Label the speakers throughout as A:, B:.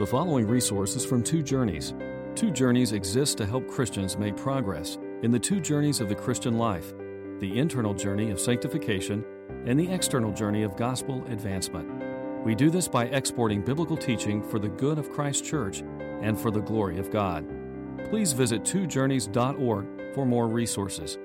A: The following resources from Two Journeys. Two Journeys exists to help Christians make progress in the two journeys of the Christian life the internal journey of sanctification and the external journey of gospel advancement. We do this by exporting biblical teaching for the good of Christ's church and for the glory of God. Please visit twojourneys.org for more resources.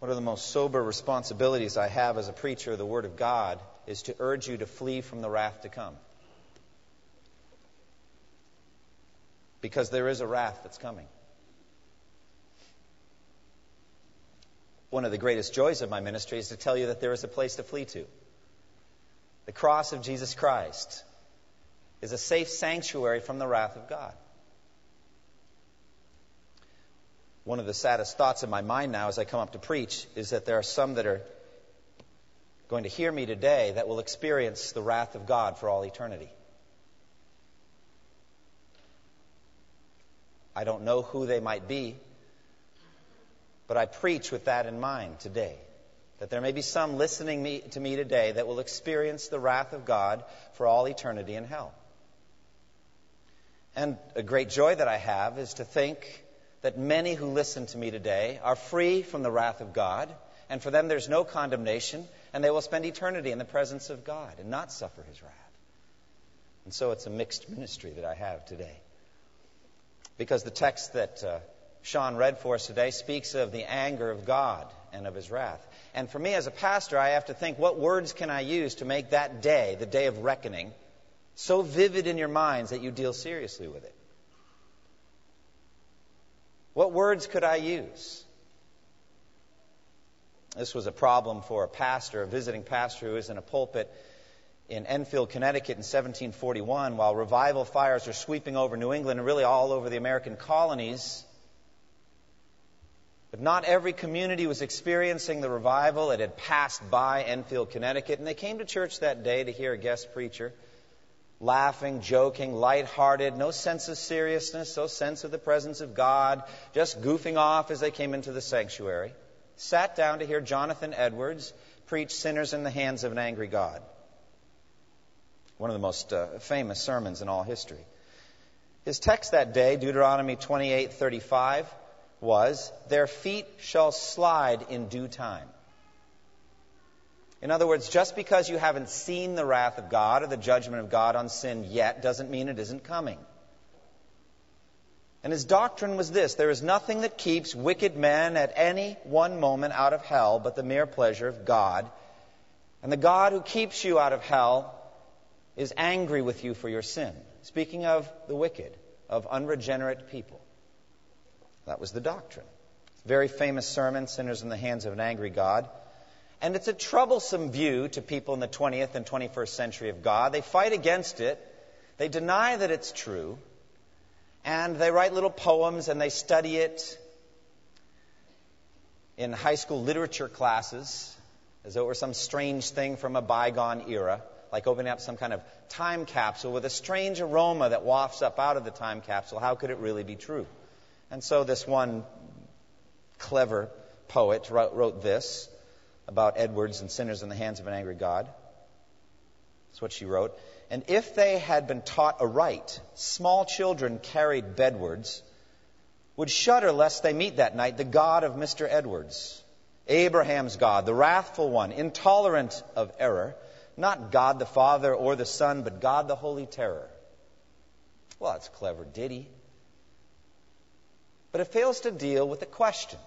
B: One of the most sober responsibilities I have as a preacher of the Word of God is to urge you to flee from the wrath to come. Because there is a wrath that's coming. One of the greatest joys of my ministry is to tell you that there is a place to flee to. The cross of Jesus Christ is a safe sanctuary from the wrath of God. One of the saddest thoughts in my mind now as I come up to preach is that there are some that are going to hear me today that will experience the wrath of God for all eternity. I don't know who they might be, but I preach with that in mind today. That there may be some listening me, to me today that will experience the wrath of God for all eternity in hell. And a great joy that I have is to think that many who listen to me today are free from the wrath of God, and for them there's no condemnation, and they will spend eternity in the presence of God and not suffer his wrath. And so it's a mixed ministry that I have today. Because the text that uh, Sean read for us today speaks of the anger of God and of his wrath. And for me as a pastor, I have to think what words can I use to make that day, the day of reckoning, so vivid in your minds that you deal seriously with it? What words could I use? This was a problem for a pastor, a visiting pastor who was in a pulpit in Enfield, Connecticut in 1741 while revival fires are sweeping over New England and really all over the American colonies. But not every community was experiencing the revival. It had passed by Enfield, Connecticut, and they came to church that day to hear a guest preacher, laughing, joking, light-hearted, no sense of seriousness, no sense of the presence of God, just goofing off as they came into the sanctuary sat down to hear Jonathan Edwards preach Sinners in the Hands of an Angry God. One of the most uh, famous sermons in all history. His text that day, Deuteronomy 28:35, was, "Their feet shall slide in due time." In other words, just because you haven't seen the wrath of God or the judgment of God on sin yet doesn't mean it isn't coming. And his doctrine was this there is nothing that keeps wicked men at any one moment out of hell but the mere pleasure of God. And the God who keeps you out of hell is angry with you for your sin. Speaking of the wicked, of unregenerate people. That was the doctrine. Very famous sermon, Sinners in the Hands of an Angry God. And it's a troublesome view to people in the 20th and 21st century of God. They fight against it. They deny that it's true and they write little poems and they study it in high school literature classes as though it were some strange thing from a bygone era, like opening up some kind of time capsule with a strange aroma that wafts up out of the time capsule. How could it really be true? And so this one clever poet wrote, wrote this about Edwards and sinners in the hands of an angry God. That's what she wrote. And if they had been taught aright, small children carried bedwards, would shudder lest they meet that night the God of Mr. Edwards, Abraham's God, the wrathful one, intolerant of error, not God the Father or the Son, but God the Holy Terror. Well, that's clever ditty. But it fails to deal with the question.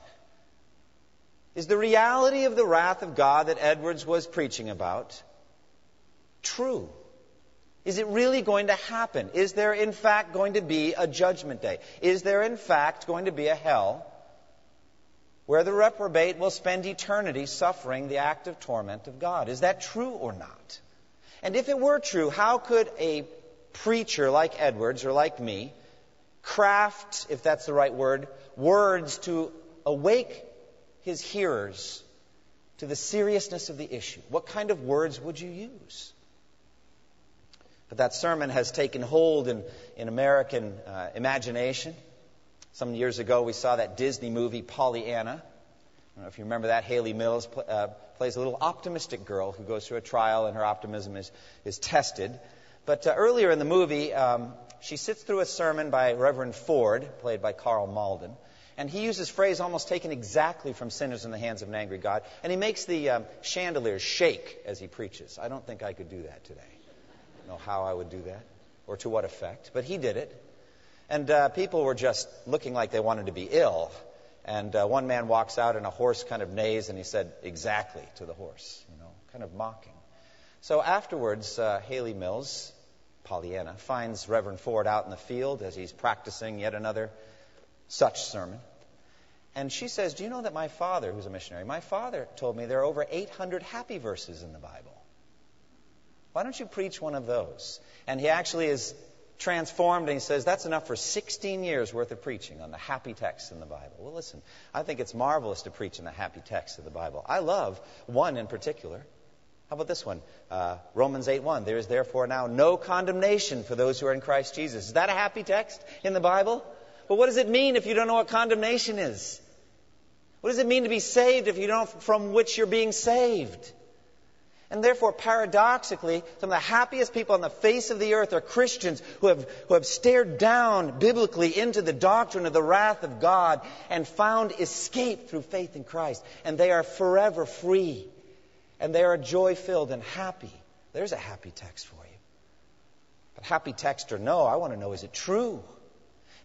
B: Is the reality of the wrath of God that Edwards was preaching about true? Is it really going to happen? Is there, in fact, going to be a judgment day? Is there, in fact, going to be a hell where the reprobate will spend eternity suffering the active torment of God? Is that true or not? And if it were true, how could a preacher like Edwards or like me craft, if that's the right word, words to awake his hearers to the seriousness of the issue? What kind of words would you use? But that sermon has taken hold in, in American uh, imagination. Some years ago, we saw that Disney movie, Pollyanna. I don't know if you remember that. Hayley Mills pl- uh, plays a little optimistic girl who goes through a trial and her optimism is, is tested. But uh, earlier in the movie, um, she sits through a sermon by Reverend Ford, played by Karl Malden. And he uses phrase almost taken exactly from Sinners in the Hands of an Angry God. And he makes the um, chandeliers shake as he preaches. I don't think I could do that today. Know how I would do that or to what effect. But he did it. And uh, people were just looking like they wanted to be ill. And uh, one man walks out and a horse kind of neighs and he said, exactly to the horse, you know, kind of mocking. So afterwards, uh, Hayley Mills, Pollyanna, finds Reverend Ford out in the field as he's practicing yet another such sermon. And she says, Do you know that my father, who's a missionary, my father told me there are over 800 happy verses in the Bible? Why don't you preach one of those? And he actually is transformed, and he says that's enough for 16 years worth of preaching on the happy texts in the Bible. Well, listen, I think it's marvelous to preach in the happy texts of the Bible. I love one in particular. How about this one? Uh, Romans 8:1. There is therefore now no condemnation for those who are in Christ Jesus. Is that a happy text in the Bible? But what does it mean if you don't know what condemnation is? What does it mean to be saved if you don't know from which you're being saved? And therefore, paradoxically, some of the happiest people on the face of the earth are Christians who have, who have stared down biblically into the doctrine of the wrath of God and found escape through faith in Christ. And they are forever free. And they are joy filled and happy. There's a happy text for you. But happy text or no, I want to know is it true?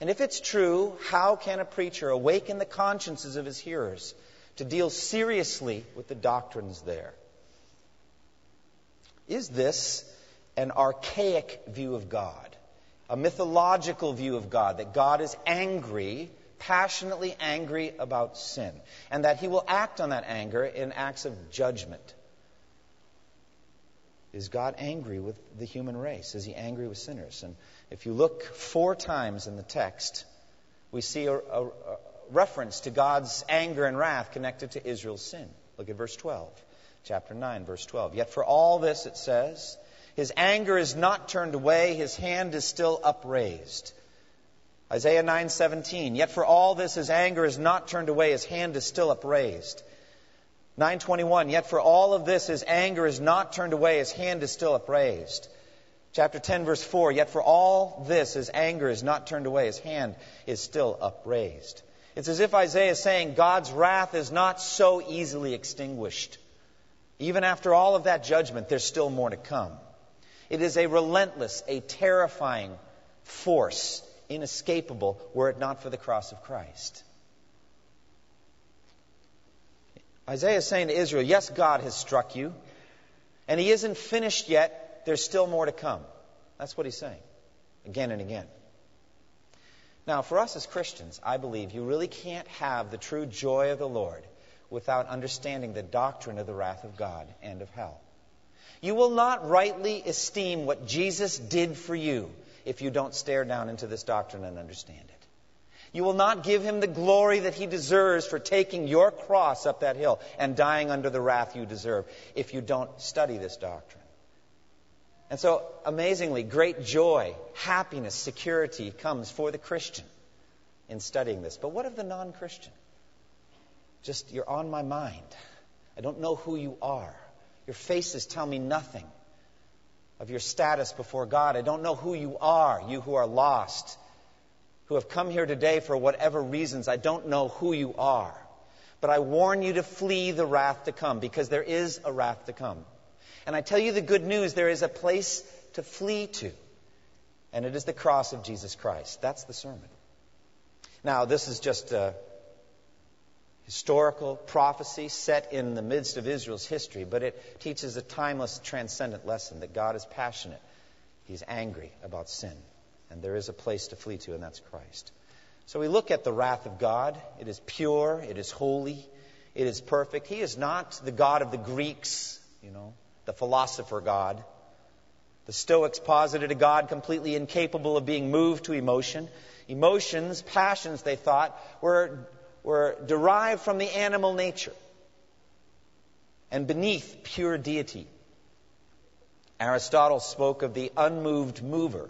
B: And if it's true, how can a preacher awaken the consciences of his hearers to deal seriously with the doctrines there? Is this an archaic view of God? A mythological view of God, that God is angry, passionately angry about sin, and that he will act on that anger in acts of judgment? Is God angry with the human race? Is he angry with sinners? And if you look four times in the text, we see a, a, a reference to God's anger and wrath connected to Israel's sin. Look at verse 12 chapter 9, verse 12. Yet for all this, it says, his anger is not turned away, his hand is still upraised. Isaiah 9:17. Yet for all this his anger is not turned away, his hand is still upraised. 921. Yet for all of this his anger is not turned away, his hand is still upraised. Chapter 10 verse 4. Yet for all this his anger is not turned away, his hand is still upraised. It's as if Isaiah is saying God's wrath is not so easily extinguished. Even after all of that judgment, there's still more to come. It is a relentless, a terrifying force, inescapable, were it not for the cross of Christ. Isaiah is saying to Israel, Yes, God has struck you, and He isn't finished yet. There's still more to come. That's what He's saying, again and again. Now, for us as Christians, I believe you really can't have the true joy of the Lord without understanding the doctrine of the wrath of God and of hell. You will not rightly esteem what Jesus did for you if you don't stare down into this doctrine and understand it. You will not give him the glory that he deserves for taking your cross up that hill and dying under the wrath you deserve if you don't study this doctrine. And so, amazingly, great joy, happiness, security comes for the Christian in studying this. But what of the non Christian? Just, you're on my mind. I don't know who you are. Your faces tell me nothing of your status before God. I don't know who you are, you who are lost, who have come here today for whatever reasons. I don't know who you are. But I warn you to flee the wrath to come because there is a wrath to come. And I tell you the good news there is a place to flee to, and it is the cross of Jesus Christ. That's the sermon. Now, this is just a historical prophecy set in the midst of Israel's history, but it teaches a timeless, transcendent lesson that God is passionate. He's angry about sin. And there is a place to flee to, and that's Christ. So we look at the wrath of God. It is pure, it is holy, it is perfect. He is not the God of the Greeks, you know, the philosopher God. The Stoics posited a God completely incapable of being moved to emotion. Emotions, passions, they thought, were were derived from the animal nature and beneath pure deity. Aristotle spoke of the unmoved mover,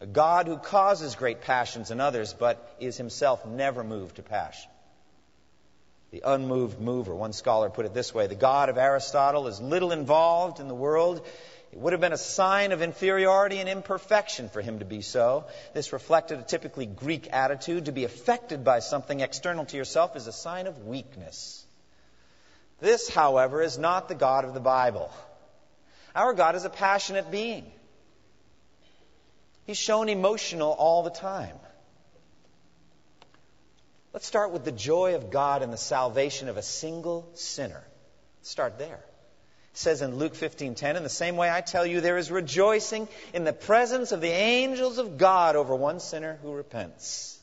B: a God who causes great passions in others, but is himself never moved to passion. the unmoved mover. One scholar put it this way The God of Aristotle is little involved in the world. It would have been a sign of inferiority and imperfection for him to be so. This reflected a typically Greek attitude. To be affected by something external to yourself is a sign of weakness. This, however, is not the God of the Bible. Our God is a passionate being. He's shown emotional all the time. Let's start with the joy of God and the salvation of a single sinner. start there. Says in Luke 15:10, in the same way I tell you, there is rejoicing in the presence of the angels of God over one sinner who repents.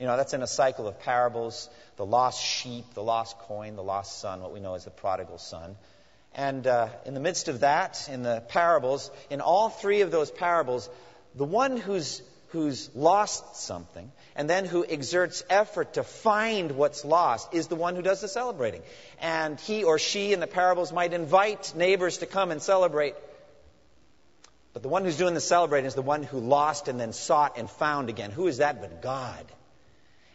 B: You know, that's in a cycle of parables the lost sheep, the lost coin, the lost son, what we know as the prodigal son. And uh, in the midst of that, in the parables, in all three of those parables, the one who's, who's lost something and then who exerts effort to find what's lost is the one who does the celebrating. And he or she in the parables might invite neighbors to come and celebrate. But the one who's doing the celebrating is the one who lost and then sought and found again. Who is that but God?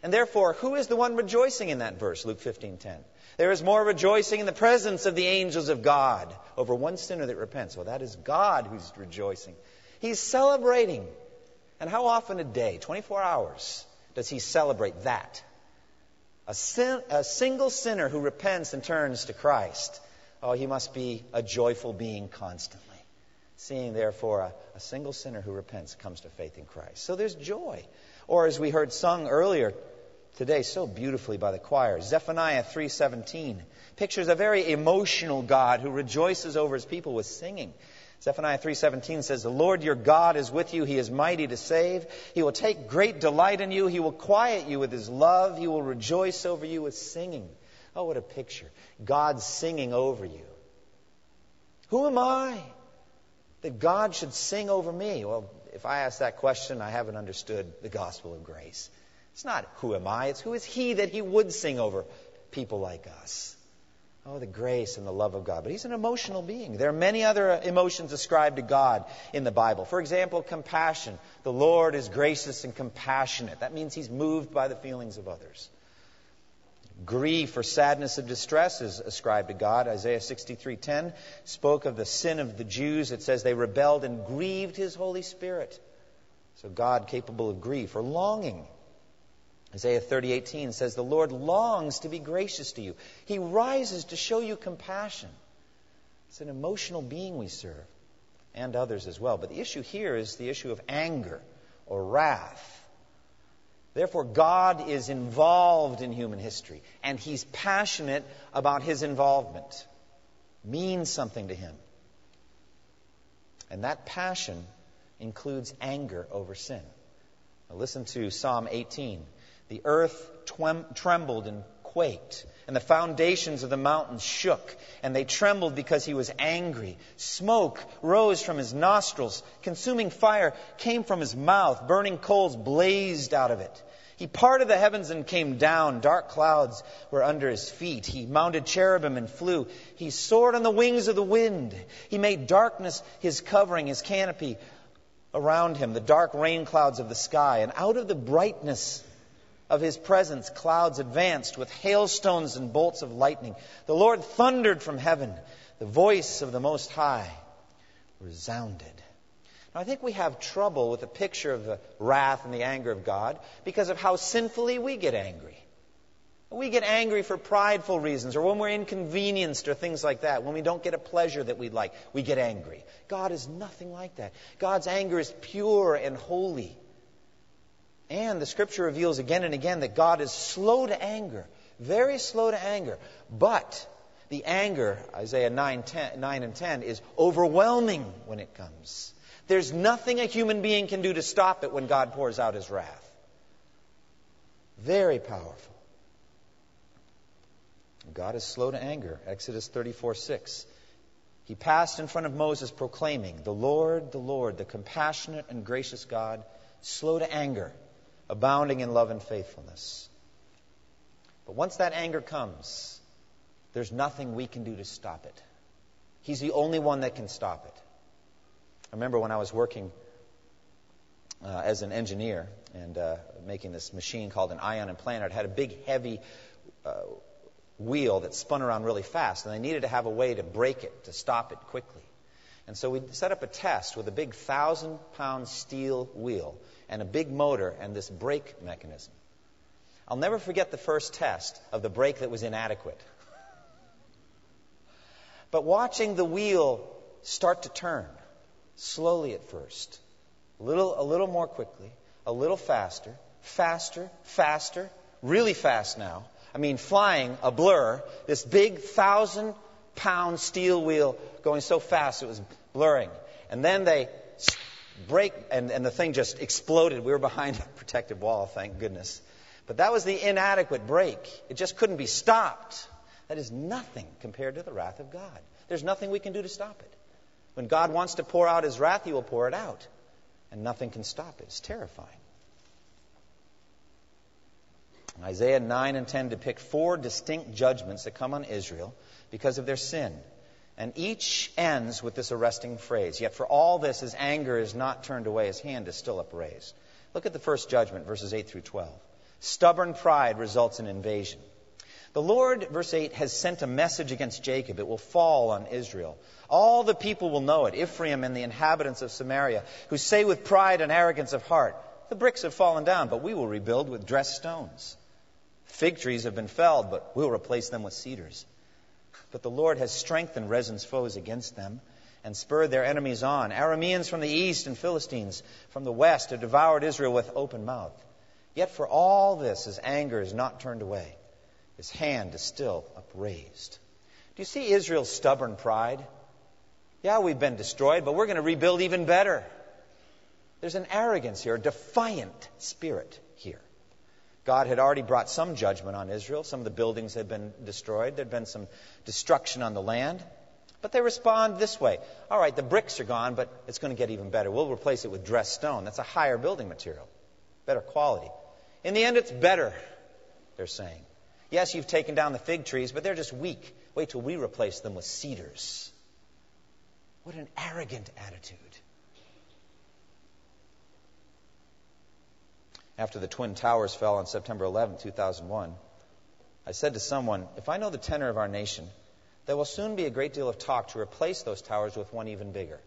B: And therefore, who is the one rejoicing in that verse, Luke 15:10? There is more rejoicing in the presence of the angels of God over one sinner that repents. Well, that is God who's rejoicing. He's celebrating. And how often a day, 24 hours, does he celebrate that? A, sin, a single sinner who repents and turns to Christ. Oh, he must be a joyful being constantly. Seeing, therefore, a, a single sinner who repents comes to faith in Christ. So there's joy. Or as we heard sung earlier today so beautifully by the choir, Zephaniah 3:17 pictures a very emotional God who rejoices over his people with singing. Zephaniah 3:17 says, "The Lord your God is with you; he is mighty to save. He will take great delight in you; he will quiet you with his love; he will rejoice over you with singing." Oh, what a picture. God singing over you. Who am I that God should sing over me? Well, if I ask that question, I haven't understood the gospel of grace. It's not who am I, it's who is he that he would sing over people like us. Oh, the grace and the love of God. But he's an emotional being. There are many other uh, emotions ascribed to God in the Bible. For example, compassion. The Lord is gracious and compassionate. That means he's moved by the feelings of others. Grief or sadness of distress is ascribed to God. Isaiah 63:10 spoke of the sin of the Jews. It says they rebelled and grieved his Holy Spirit. So God capable of grief or longing Isaiah 30:18 says the Lord longs to be gracious to you. He rises to show you compassion. It's an emotional being we serve and others as well. But the issue here is the issue of anger or wrath. Therefore God is involved in human history and he's passionate about his involvement. Means something to him. And that passion includes anger over sin. Now listen to Psalm 18. The earth trembled and quaked, and the foundations of the mountains shook, and they trembled because he was angry. Smoke rose from his nostrils, consuming fire came from his mouth, burning coals blazed out of it. He parted the heavens and came down. Dark clouds were under his feet. He mounted cherubim and flew. He soared on the wings of the wind. He made darkness his covering, his canopy around him, the dark rain clouds of the sky. And out of the brightness of his presence, clouds advanced with hailstones and bolts of lightning. The Lord thundered from heaven. The voice of the Most High resounded. Now, I think we have trouble with the picture of the wrath and the anger of God because of how sinfully we get angry. We get angry for prideful reasons or when we're inconvenienced or things like that. When we don't get a pleasure that we'd like, we get angry. God is nothing like that. God's anger is pure and holy. And the scripture reveals again and again that God is slow to anger, very slow to anger. But the anger, Isaiah 9, 10, 9 and 10, is overwhelming when it comes. There's nothing a human being can do to stop it when God pours out his wrath. Very powerful. God is slow to anger. Exodus 34 6. He passed in front of Moses proclaiming, The Lord, the Lord, the compassionate and gracious God, slow to anger abounding in love and faithfulness. But once that anger comes, there's nothing we can do to stop it. He's the only one that can stop it. I remember when I was working uh, as an engineer and uh, making this machine called an ion implanter. It had a big, heavy uh, wheel that spun around really fast, and they needed to have a way to brake it, to stop it quickly. And so we set up a test with a big thousand pound steel wheel and a big motor and this brake mechanism. I'll never forget the first test of the brake that was inadequate. But watching the wheel start to turn, slowly at first, a little, a little more quickly, a little faster, faster, faster, really fast now. I mean, flying a blur, this big thousand pound steel wheel going so fast it was blurring. And then they break, and, and the thing just exploded. We were behind a protective wall, thank goodness. But that was the inadequate brake. It just couldn't be stopped. That is nothing compared to the wrath of God. There's nothing we can do to stop it. When God wants to pour out his wrath, he will pour it out. And nothing can stop it. It's terrifying. Isaiah 9 and 10 depict four distinct judgments that come on Israel because of their sin. And each ends with this arresting phrase Yet for all this, his anger is not turned away, his hand is still upraised. Look at the first judgment, verses 8 through 12. Stubborn pride results in invasion. The Lord, verse 8, has sent a message against Jacob. It will fall on Israel. All the people will know it, Ephraim and the inhabitants of Samaria, who say with pride and arrogance of heart, The bricks have fallen down, but we will rebuild with dressed stones. Fig trees have been felled, but we'll replace them with cedars. But the Lord has strengthened Rezin's foes against them and spurred their enemies on. Arameans from the east and Philistines from the west have devoured Israel with open mouth. Yet for all this, his anger is not turned away. His hand is still upraised. Do you see Israel's stubborn pride? Yeah, we've been destroyed, but we're going to rebuild even better. There's an arrogance here, a defiant spirit here. God had already brought some judgment on Israel. Some of the buildings had been destroyed. There'd been some destruction on the land. But they respond this way All right, the bricks are gone, but it's going to get even better. We'll replace it with dressed stone. That's a higher building material, better quality. In the end, it's better, they're saying. Yes, you've taken down the fig trees, but they're just weak. Wait till we replace them with cedars. What an arrogant attitude. After the Twin Towers fell on September 11, 2001, I said to someone, If I know the tenor of our nation, there will soon be a great deal of talk to replace those towers with one even bigger.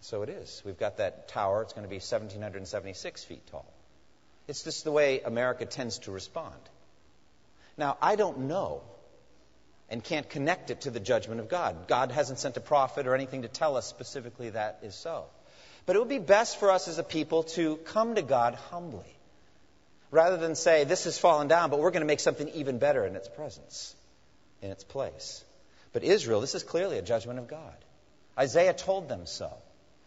B: So it is. We've got that tower. It's going to be 1,776 feet tall. It's just the way America tends to respond. Now, I don't know and can't connect it to the judgment of God. God hasn't sent a prophet or anything to tell us specifically that is so. But it would be best for us as a people to come to God humbly. Rather than say, this has fallen down, but we're going to make something even better in its presence, in its place. But Israel, this is clearly a judgment of God. Isaiah told them so.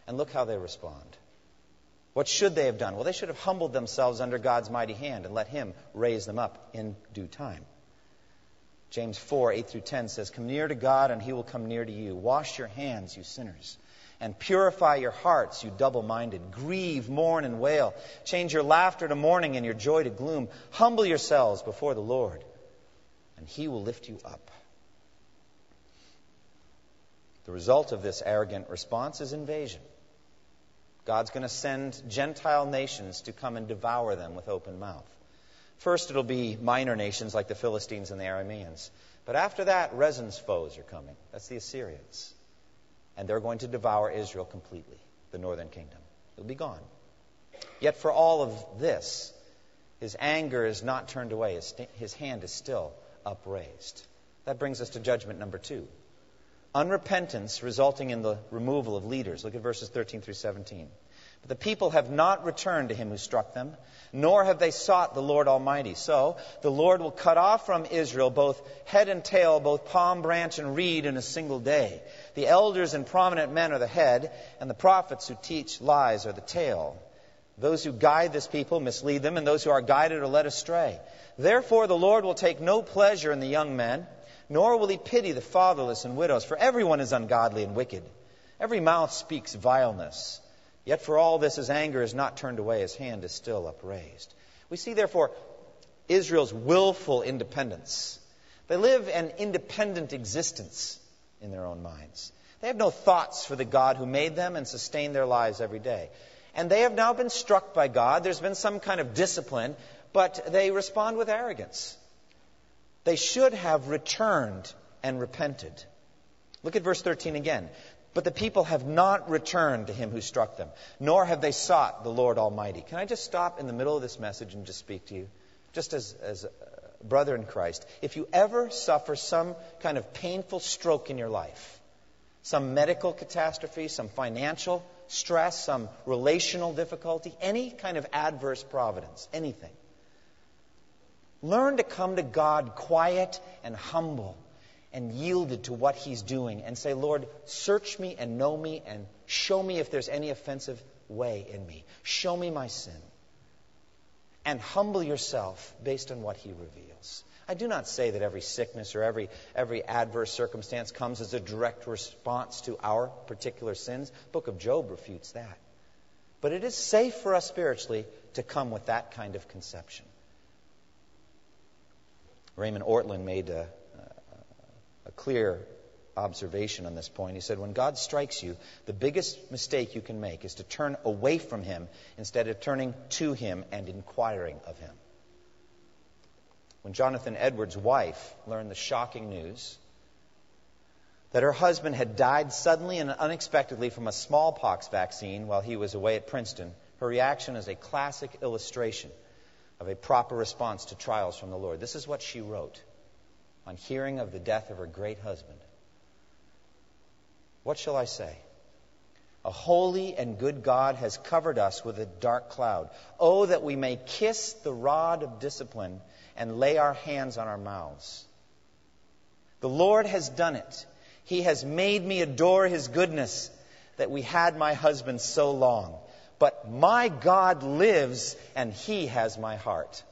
B: And look how they respond. What should they have done? Well, they should have humbled themselves under God's mighty hand and let Him raise them up in due time. James 4, 8 through 10 says, Come near to God, and He will come near to you. Wash your hands, you sinners and purify your hearts, you double minded. Grieve, mourn, and wail. Change your laughter to mourning and your joy to gloom. Humble yourselves before the Lord, and he will lift you up. The result of this arrogant response is invasion. God's going to send Gentile nations to come and devour them with open mouth. First, it'll be minor nations like the Philistines and the Arameans. But after that, Rezin's foes are coming. That's the Assyrians and they're going to devour Israel completely, the northern kingdom. It'll be gone. Yet for all of this, his anger is not turned away, his, his hand is still upraised. That brings us to judgment number two. Unrepentance resulting in the removal of leaders. Look at verses 13 through 17. But the people have not returned to him who struck them, nor have they sought the Lord Almighty. So the Lord will cut off from Israel both head and tail, both palm branch and reed in a single day. The elders and prominent men are the head, and the prophets who teach lies are the tail. Those who guide this people mislead them, and those who are guided are led astray. Therefore the Lord will take no pleasure in the young men, nor will he pity the fatherless and widows, for everyone is ungodly and wicked. Every mouth speaks vileness. Yet for all this, his anger is not turned away, his hand is still upraised. We see, therefore, Israel's willful independence. They live an independent existence in their own minds. They have no thoughts for the God who made them and sustained their lives every day. And they have now been struck by God. There's been some kind of discipline, but they respond with arrogance. They should have returned and repented. Look at verse 13 again. But the people have not returned to him who struck them, nor have they sought the Lord Almighty. Can I just stop in the middle of this message and just speak to you? Just as, as a brother in Christ. If you ever suffer some kind of painful stroke in your life, some medical catastrophe, some financial stress, some relational difficulty, any kind of adverse providence, anything, learn to come to God quiet and humble and yielded to what He's doing and say, Lord, search me and know me and show me if there's any offensive way in me. Show me my sin. And humble yourself based on what He reveals. I do not say that every sickness or every, every adverse circumstance comes as a direct response to our particular sins. Book of Job refutes that. But it is safe for us spiritually to come with that kind of conception. Raymond Ortland made a, a clear observation on this point. He said, When God strikes you, the biggest mistake you can make is to turn away from Him instead of turning to Him and inquiring of Him. When Jonathan Edwards' wife learned the shocking news that her husband had died suddenly and unexpectedly from a smallpox vaccine while he was away at Princeton, her reaction is a classic illustration of a proper response to trials from the Lord. This is what she wrote on hearing of the death of her great husband. What shall I say? A holy and good God has covered us with a dark cloud. Oh, that we may kiss the rod of discipline and lay our hands on our mouths. The Lord has done it. He has made me adore His goodness that we had my husband so long. But my God lives and He has my heart.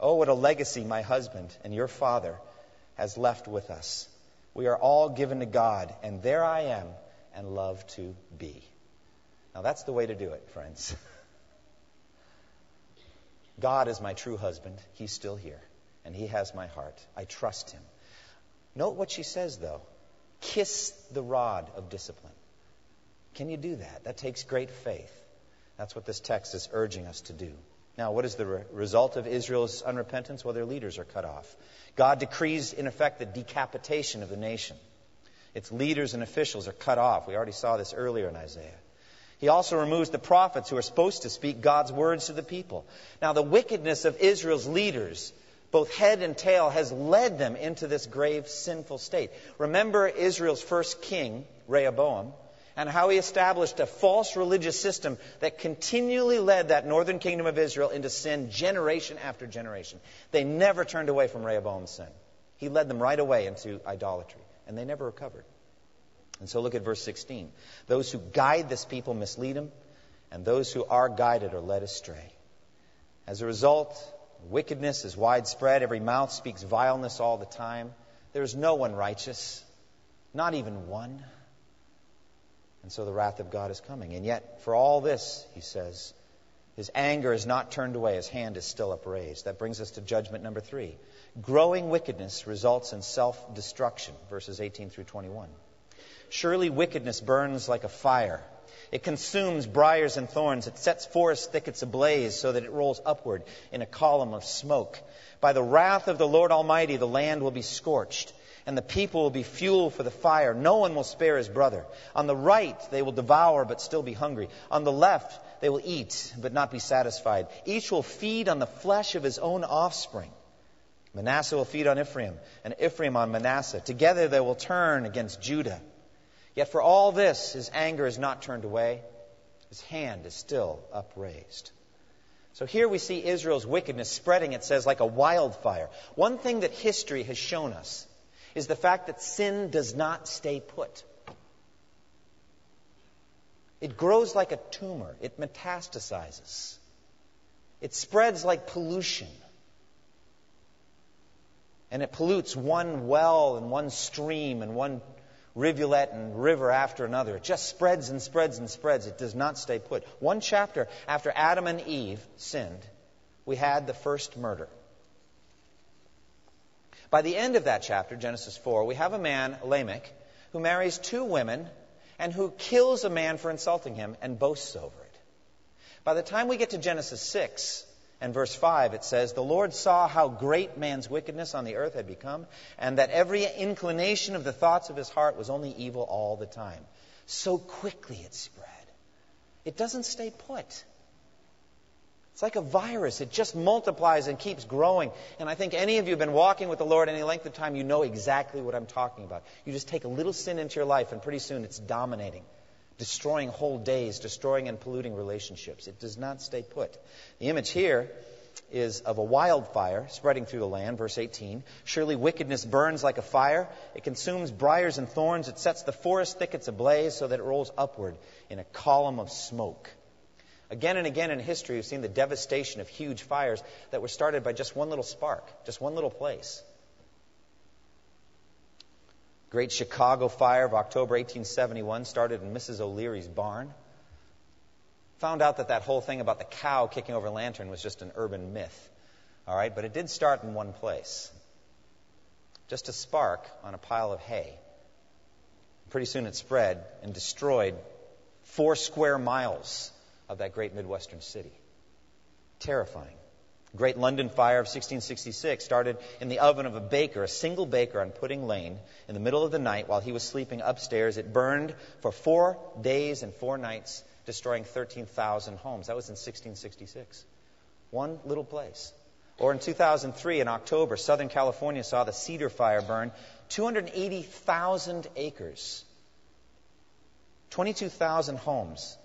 B: Oh, what a legacy my husband and your father has left with us. We are all given to God, and there I am and love to be. Now, that's the way to do it, friends. God is my true husband. He's still here, and He has my heart. I trust Him. Note what she says, though kiss the rod of discipline. Can you do that? That takes great faith. That's what this text is urging us to do. Now, what is the re- result of Israel's unrepentance? Well, their leaders are cut off. God decrees, in effect, the decapitation of the nation. Its leaders and officials are cut off. We already saw this earlier in Isaiah. He also removes the prophets who are supposed to speak God's words to the people. Now, the wickedness of Israel's leaders, both head and tail, has led them into this grave sinful state. Remember Israel's first king, Rehoboam and how he established a false religious system that continually led that northern kingdom of Israel into sin generation after generation. They never turned away from Rehoboam's sin. He led them right away into idolatry, and they never recovered. And so look at verse 16. Those who guide this people mislead them, and those who are guided are led astray. As a result, wickedness is widespread. Every mouth speaks vileness all the time. There is no one righteous, not even one. And so the wrath of God is coming. And yet, for all this, he says, his anger is not turned away, his hand is still upraised. That brings us to judgment number three. Growing wickedness results in self destruction, verses 18 through 21. Surely wickedness burns like a fire. It consumes briars and thorns. It sets forest thickets ablaze so that it rolls upward in a column of smoke. By the wrath of the Lord Almighty, the land will be scorched and the people will be fuel for the fire. No one will spare his brother. On the right, they will devour but still be hungry. On the left, they will eat but not be satisfied. Each will feed on the flesh of his own offspring. Manasseh will feed on Ephraim, and Ephraim on Manasseh. Together they will turn against Judah. Yet for all this, his anger is not turned away. His hand is still upraised. So here we see Israel's wickedness spreading, it says, like a wildfire. One thing that history has shown us is the fact that sin does not stay put. It grows like a tumor, it metastasizes, it spreads like pollution. And it pollutes one well and one stream and one rivulet and river after another. It just spreads and spreads and spreads. It does not stay put. One chapter after Adam and Eve sinned, we had the first murder. By the end of that chapter, Genesis 4, we have a man, Lamech, who marries two women and who kills a man for insulting him and boasts over it. By the time we get to Genesis 6, And verse 5, it says, The Lord saw how great man's wickedness on the earth had become, and that every inclination of the thoughts of his heart was only evil all the time. So quickly it spread. It doesn't stay put. It's like a virus. It just multiplies and keeps growing. And I think any of you have been walking with the Lord any length of time, you know exactly what I'm talking about. You just take a little sin into your life, and pretty soon it's dominating, destroying whole days, destroying and polluting relationships. It does not stay put. The image here is of a wildfire spreading through the land, verse 18. Surely wickedness burns like a fire. It consumes briars and thorns. It sets the forest thickets ablaze so that it rolls upward in a column of smoke. Again and again in history, we've seen the devastation of huge fires that were started by just one little spark, just one little place. Great Chicago fire of October 1871 started in Mrs. O'Leary's barn. Found out that that whole thing about the cow kicking over a lantern was just an urban myth. All right, but it did start in one place. Just a spark on a pile of hay. Pretty soon it spread and destroyed four square miles of that great Midwestern city. Terrifying. Great London fire of 1666 started in the oven of a baker, a single baker on Pudding Lane, in the middle of the night while he was sleeping upstairs. It burned for four days and four nights, destroying 13,000 homes. That was in 1666. One little place. Or in 2003, in October, Southern California saw the Cedar Fire burn 280,000 acres, 22,000 homes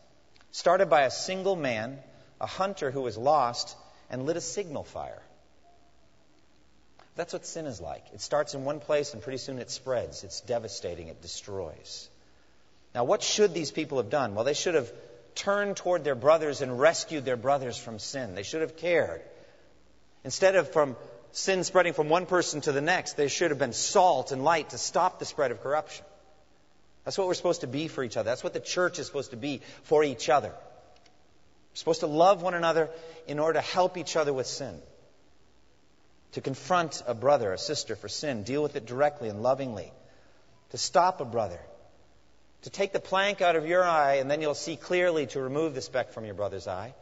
B: started by a single man, a hunter who was lost, and lit a signal fire. That's what sin is like. It starts in one place and pretty soon it spreads. It's devastating. It destroys. Now, what should these people have done? Well, they should have turned toward their brothers and rescued their brothers from sin. They should have cared. Instead of from sin spreading from one person to the next, they should have been salt and light to stop the spread of corruption. That's what we're supposed to be for each other. That's what the church is supposed to be for each other. We're supposed to love one another in order to help each other with sin. To confront a brother, a sister for sin, deal with it directly and lovingly. To stop a brother. To take the plank out of your eye and then you'll see clearly to remove the speck from your brother's eye.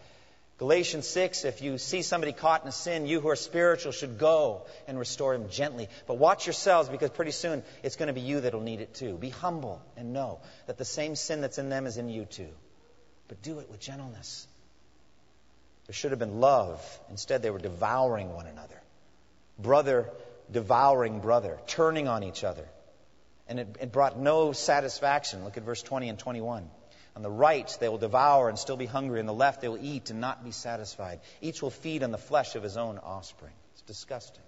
B: Galatians 6, if you see somebody caught in a sin, you who are spiritual should go and restore him gently. But watch yourselves because pretty soon it's going to be you that'll need it too. Be humble and know that the same sin that's in them is in you too. But do it with gentleness. There should have been love. Instead, they were devouring one another. Brother devouring brother, turning on each other. And it, it brought no satisfaction. Look at verse 20 and 21. On the right, they will devour and still be hungry. On the left, they will eat and not be satisfied. Each will feed on the flesh of his own offspring. It's disgusting.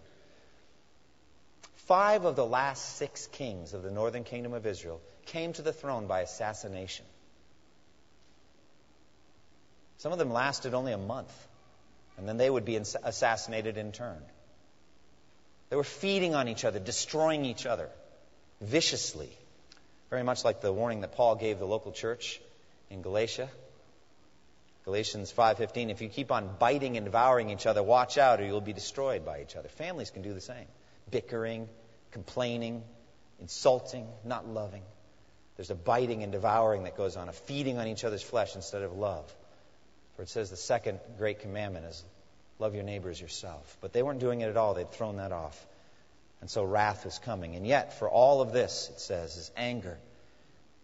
B: Five of the last six kings of the northern kingdom of Israel came to the throne by assassination. Some of them lasted only a month, and then they would be assassinated in turn. They were feeding on each other, destroying each other viciously. Very much like the warning that Paul gave the local church in Galatia. Galatians 5:15 if you keep on biting and devouring each other watch out or you'll be destroyed by each other. Families can do the same. Bickering, complaining, insulting, not loving. There's a biting and devouring that goes on, a feeding on each other's flesh instead of love. For it says the second great commandment is love your neighbor as yourself. But they weren't doing it at all. They'd thrown that off. And so wrath was coming. And yet, for all of this, it says, is anger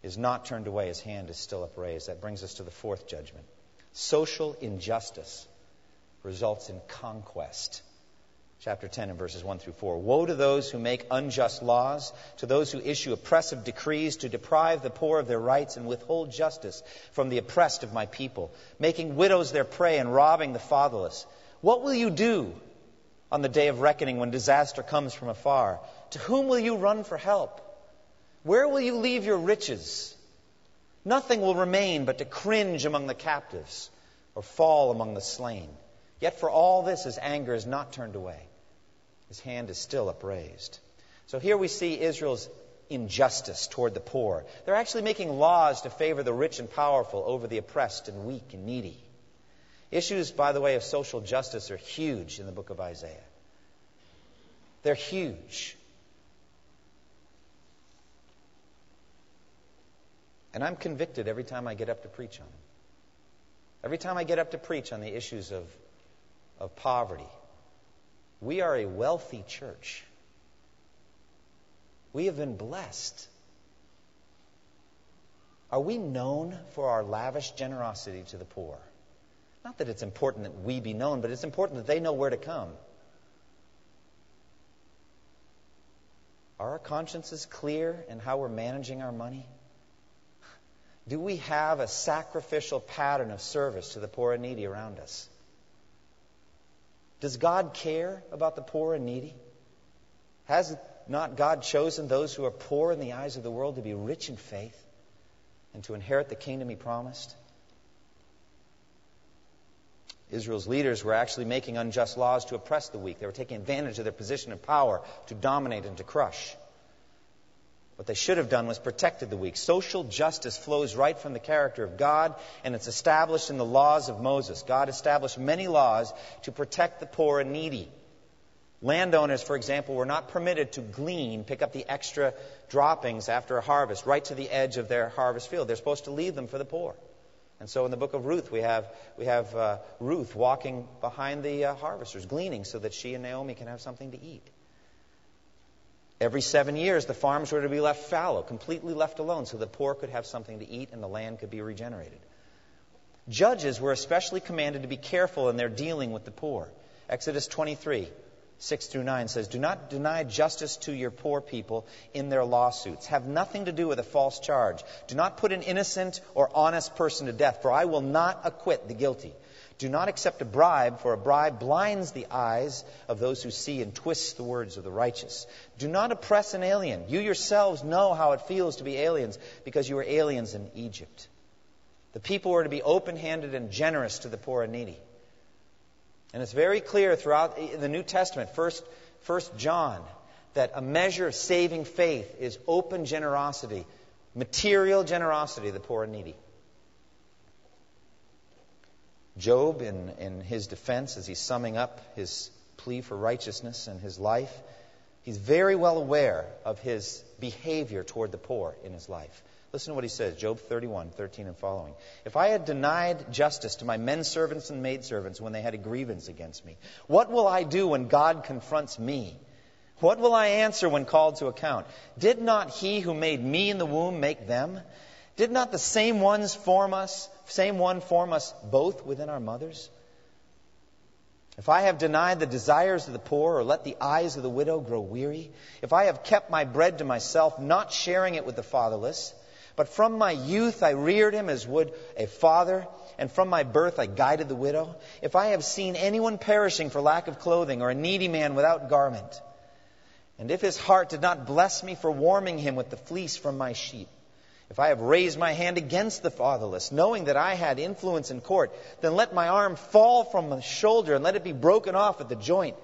B: is not turned away, his hand is still upraised. That brings us to the fourth judgment. Social injustice results in conquest. Chapter 10 and verses 1 through 4. Woe to those who make unjust laws, to those who issue oppressive decrees to deprive the poor of their rights and withhold justice from the oppressed of my people, making widows their prey and robbing the fatherless. What will you do on the day of reckoning when disaster comes from afar? To whom will you run for help? Where will you leave your riches? Nothing will remain but to cringe among the captives or fall among the slain. Yet for all this, his anger is not turned away. His hand is still upraised. So here we see Israel's injustice toward the poor. They're actually making laws to favor the rich and powerful over the oppressed and weak and needy. Issues, by the way, of social justice are huge in the book of Isaiah. They're huge. And I'm convicted every time I get up to preach on them. Every time I get up to preach on the issues of of poverty. We are a wealthy church. We have been blessed. Are we known for our lavish generosity to the poor? Not that it's important that we be known, but it's important that they know where to come. Are our consciences clear in how we're managing our money? Do we have a sacrificial pattern of service to the poor and needy around us? Does God care about the poor and needy? Has not God chosen those who are poor in the eyes of the world to be rich in faith and to inherit the kingdom he promised? Israel's leaders were actually making unjust laws to oppress the weak. They were taking advantage of their position of power to dominate and to crush. What they should have done was protected the weak. Social justice flows right from the character of God, and it's established in the laws of Moses. God established many laws to protect the poor and needy. Landowners, for example, were not permitted to glean, pick up the extra droppings after a harvest, right to the edge of their harvest field. They're supposed to leave them for the poor. And so in the book of Ruth, we have, we have uh, Ruth walking behind the uh, harvesters, gleaning so that she and Naomi can have something to eat. Every seven years, the farms were to be left fallow, completely left alone, so the poor could have something to eat and the land could be regenerated. Judges were especially commanded to be careful in their dealing with the poor. Exodus 23, 6 through 9 says, Do not deny justice to your poor people in their lawsuits. Have nothing to do with a false charge. Do not put an innocent or honest person to death, for I will not acquit the guilty. Do not accept a bribe, for a bribe blinds the eyes of those who see and twists the words of the righteous. Do not oppress an alien. You yourselves know how it feels to be aliens because you were aliens in Egypt. The people were to be open handed and generous to the poor and needy. And it's very clear throughout the New Testament, first, first John, that a measure of saving faith is open generosity, material generosity to the poor and needy. Job, in, in his defense, as he's summing up his plea for righteousness and his life, he's very well aware of his behavior toward the poor in his life. Listen to what he says, Job 31, 13 and following. If I had denied justice to my men servants and maidservants when they had a grievance against me, what will I do when God confronts me? What will I answer when called to account? Did not he who made me in the womb make them? Did not the same ones form us, same one form us both within our mothers? If I have denied the desires of the poor or let the eyes of the widow grow weary, if I have kept my bread to myself, not sharing it with the fatherless, but from my youth I reared him as would a father, and from my birth I guided the widow, if I have seen anyone perishing for lack of clothing or a needy man without garment, and if his heart did not bless me for warming him with the fleece from my sheep, if I have raised my hand against the fatherless, knowing that I had influence in court, then let my arm fall from my shoulder and let it be broken off at the joint.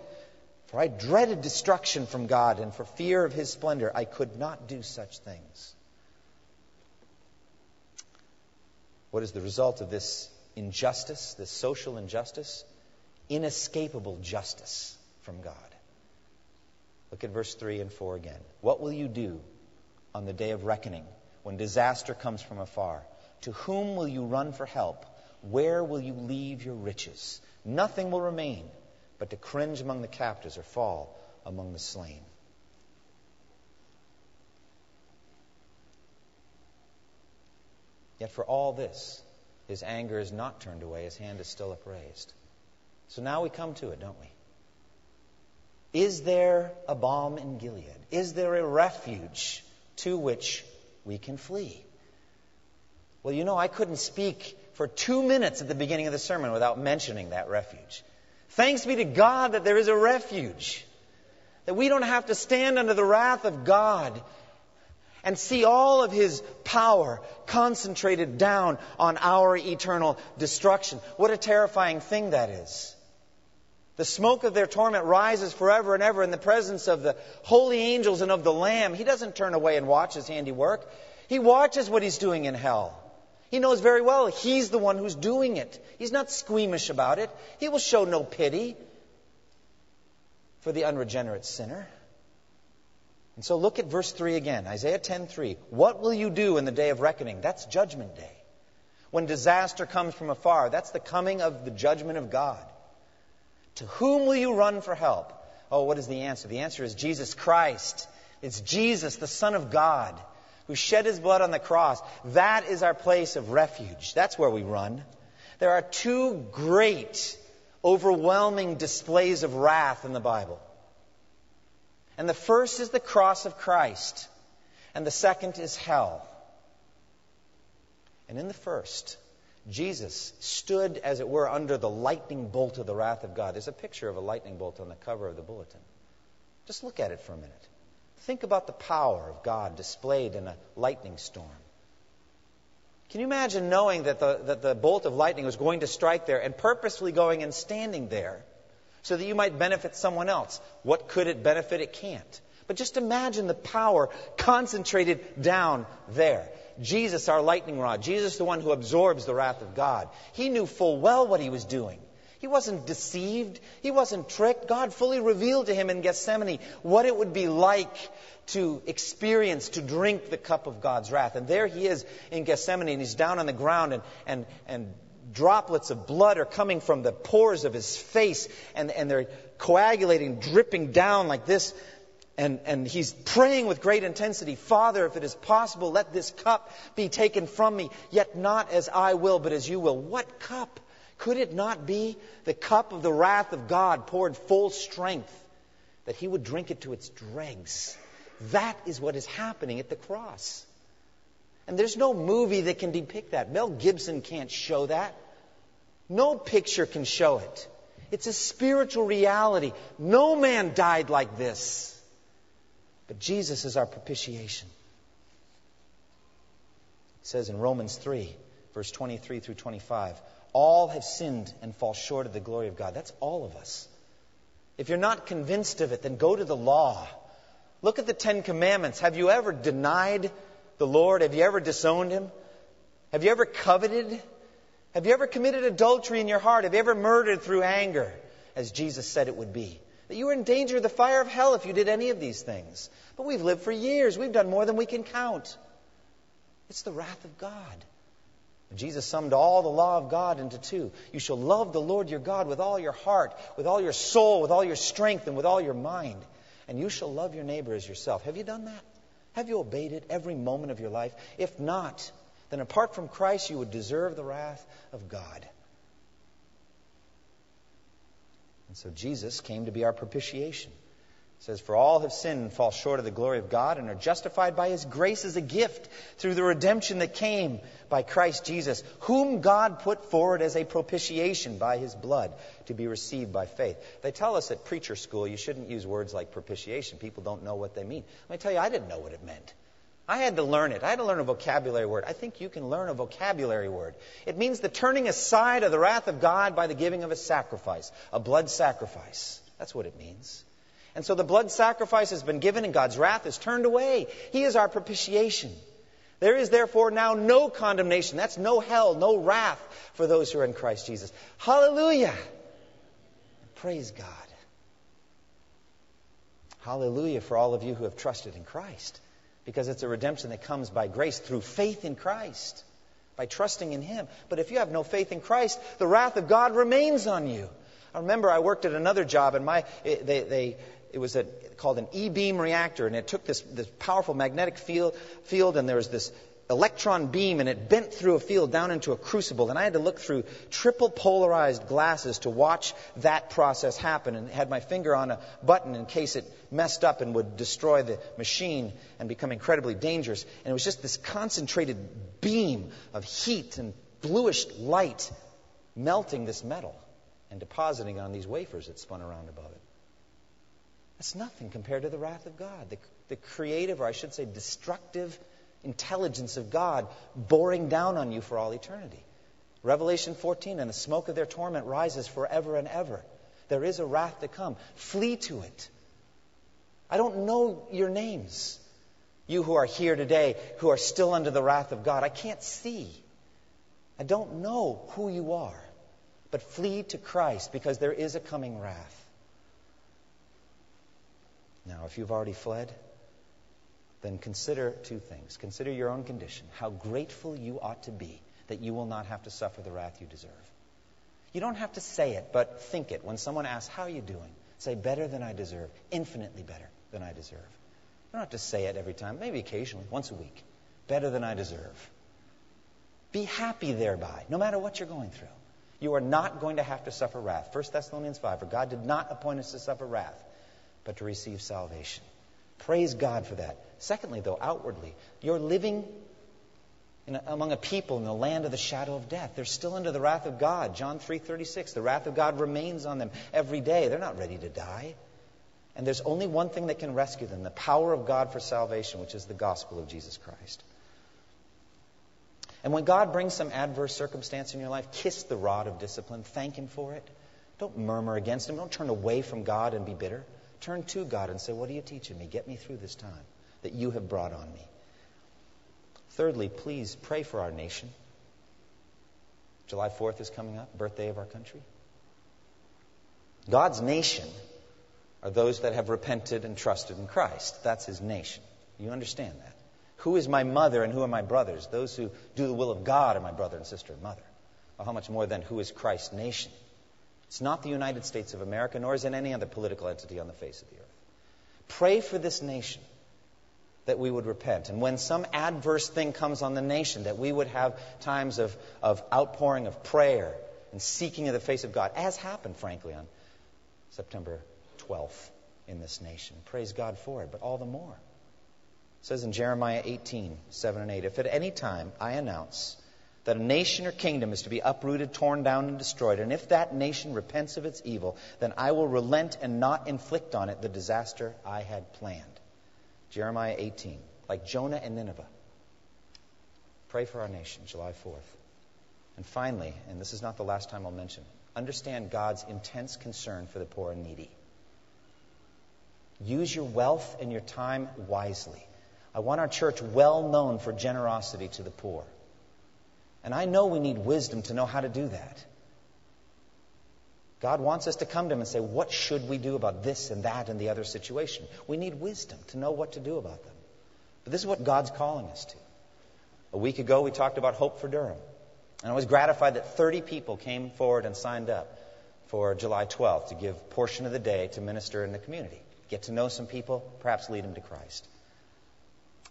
B: For I dreaded destruction from God, and for fear of his splendor, I could not do such things. What is the result of this injustice, this social injustice? Inescapable justice from God. Look at verse 3 and 4 again. What will you do on the day of reckoning? When disaster comes from afar? To whom will you run for help? Where will you leave your riches? Nothing will remain but to cringe among the captives or fall among the slain. Yet for all this, his anger is not turned away, his hand is still upraised. So now we come to it, don't we? Is there a balm in Gilead? Is there a refuge to which we can flee. Well, you know, I couldn't speak for two minutes at the beginning of the sermon without mentioning that refuge. Thanks be to God that there is a refuge. That we don't have to stand under the wrath of God and see all of His power concentrated down on our eternal destruction. What a terrifying thing that is. The smoke of their torment rises forever and ever in the presence of the holy angels and of the Lamb. He doesn't turn away and watch his handiwork. He watches what he's doing in hell. He knows very well he's the one who's doing it. He's not squeamish about it. He will show no pity for the unregenerate sinner. And so look at verse 3 again. Isaiah 10:3. What will you do in the day of reckoning? That's judgment day. When disaster comes from afar, that's the coming of the judgment of God. To whom will you run for help? Oh, what is the answer? The answer is Jesus Christ. It's Jesus, the Son of God, who shed his blood on the cross. That is our place of refuge. That's where we run. There are two great, overwhelming displays of wrath in the Bible. And the first is the cross of Christ, and the second is hell. And in the first, Jesus stood, as it were, under the lightning bolt of the wrath of God. There's a picture of a lightning bolt on the cover of the bulletin. Just look at it for a minute. Think about the power of God displayed in a lightning storm. Can you imagine knowing that the, that the bolt of lightning was going to strike there and purposefully going and standing there so that you might benefit someone else? What could it benefit? It can't. But just imagine the power concentrated down there. Jesus, our lightning rod, Jesus, the one who absorbs the wrath of God, he knew full well what he was doing. He wasn't deceived. He wasn't tricked. God fully revealed to him in Gethsemane what it would be like to experience, to drink the cup of God's wrath. And there he is in Gethsemane, and he's down on the ground, and, and, and droplets of blood are coming from the pores of his face, and, and they're coagulating, dripping down like this. And, and he's praying with great intensity Father, if it is possible, let this cup be taken from me, yet not as I will, but as you will. What cup? Could it not be the cup of the wrath of God poured full strength that he would drink it to its dregs? That is what is happening at the cross. And there's no movie that can depict that. Mel Gibson can't show that. No picture can show it. It's a spiritual reality. No man died like this. But Jesus is our propitiation. It says in Romans 3, verse 23 through 25 all have sinned and fall short of the glory of God. That's all of us. If you're not convinced of it, then go to the law. Look at the Ten Commandments. Have you ever denied the Lord? Have you ever disowned Him? Have you ever coveted? Have you ever committed adultery in your heart? Have you ever murdered through anger, as Jesus said it would be? That you were in danger of the fire of hell if you did any of these things. But we've lived for years. We've done more than we can count. It's the wrath of God. Jesus summed all the law of God into two. You shall love the Lord your God with all your heart, with all your soul, with all your strength, and with all your mind. And you shall love your neighbor as yourself. Have you done that? Have you obeyed it every moment of your life? If not, then apart from Christ, you would deserve the wrath of God. And so Jesus came to be our propitiation. It says, For all have sinned and fall short of the glory of God and are justified by his grace as a gift through the redemption that came by Christ Jesus, whom God put forward as a propitiation by his blood to be received by faith. They tell us at preacher school you shouldn't use words like propitiation. People don't know what they mean. Let me tell you, I didn't know what it meant. I had to learn it. I had to learn a vocabulary word. I think you can learn a vocabulary word. It means the turning aside of the wrath of God by the giving of a sacrifice, a blood sacrifice. That's what it means. And so the blood sacrifice has been given and God's wrath is turned away. He is our propitiation. There is therefore now no condemnation. That's no hell, no wrath for those who are in Christ Jesus. Hallelujah. Praise God. Hallelujah for all of you who have trusted in Christ. Because it's a redemption that comes by grace through faith in Christ, by trusting in Him. But if you have no faith in Christ, the wrath of God remains on you. I remember I worked at another job, and my they, they it was a, called an e-beam reactor, and it took this, this powerful magnetic field, field, and there was this electron beam, and it bent through a field down into a crucible. And I had to look through triple polarized glasses to watch that process happen, and had my finger on a button in case it messed up and would destroy the machine and become incredibly dangerous. And it was just this concentrated beam of heat and bluish light melting this metal and depositing on these wafers that spun around above it. That's nothing compared to the wrath of God. The, the creative, or I should say, destructive intelligence of God boring down on you for all eternity. Revelation 14, and the smoke of their torment rises forever and ever. There is a wrath to come. Flee to it. I don't know your names. You who are here today, who are still under the wrath of God, I can't see. I don't know who you are. But flee to Christ because there is a coming wrath. Now, if you've already fled, then consider two things. Consider your own condition, how grateful you ought to be that you will not have to suffer the wrath you deserve. You don't have to say it, but think it. When someone asks, How are you doing? Say, Better than I deserve, infinitely better than I deserve. You don't have to say it every time, maybe occasionally, once a week. Better than I deserve. Be happy thereby, no matter what you're going through. You are not going to have to suffer wrath. 1 Thessalonians 5 For God did not appoint us to suffer wrath, but to receive salvation. Praise God for that. Secondly, though, outwardly, you're living a, among a people in the land of the shadow of death. They're still under the wrath of God. John 3:36. The wrath of God remains on them every day. They're not ready to die. And there's only one thing that can rescue them, the power of God for salvation, which is the gospel of Jesus Christ. And when God brings some adverse circumstance in your life, kiss the rod of discipline. Thank Him for it. Don't murmur against Him. Don't turn away from God and be bitter. Turn to God and say, What are you teaching me? Get me through this time that you have brought on me. Thirdly, please pray for our nation. July 4th is coming up, birthday of our country. God's nation are those that have repented and trusted in Christ. That's his nation. You understand that? Who is my mother and who are my brothers? Those who do the will of God are my brother and sister and mother. Well, how much more then, who is Christ's nation? It's not the United States of America, nor is it any other political entity on the face of the earth. Pray for this nation that we would repent. And when some adverse thing comes on the nation, that we would have times of, of outpouring of prayer and seeking of the face of God, as happened, frankly, on September 12th in this nation. Praise God for it, but all the more. It says in Jeremiah 18, 7 and 8, If at any time I announce that a nation or kingdom is to be uprooted, torn down, and destroyed, and if that nation repents of its evil, then I will relent and not inflict on it the disaster I had planned. Jeremiah 18, like Jonah and Nineveh. Pray for our nation, July 4th. And finally, and this is not the last time I'll mention understand God's intense concern for the poor and needy. Use your wealth and your time wisely. I want our church well known for generosity to the poor. And I know we need wisdom to know how to do that. God wants us to come to Him and say, What should we do about this and that and the other situation? We need wisdom to know what to do about them. But this is what God's calling us to. A week ago, we talked about Hope for Durham. And I was gratified that 30 people came forward and signed up for July 12th to give portion of the day to minister in the community. Get to know some people, perhaps lead them to Christ.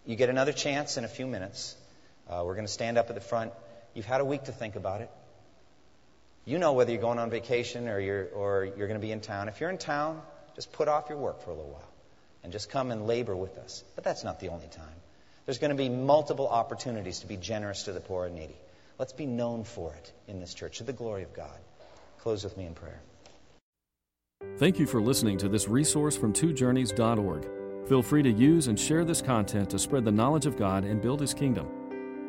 B: You get another chance in a few minutes. Uh, we're going to stand up at the front. You've had a week to think about it. You know whether you're going on vacation or you're, or you're going to be in town. If you're in town, just put off your work for a little while and just come and labor with us. But that's not the only time. There's going to be multiple opportunities to be generous to the poor and needy. Let's be known for it in this church to the glory of God. Close with me in prayer.
A: Thank you for listening to this resource from twojourneys.org. Feel free to use and share this content to spread the knowledge of God and build His kingdom.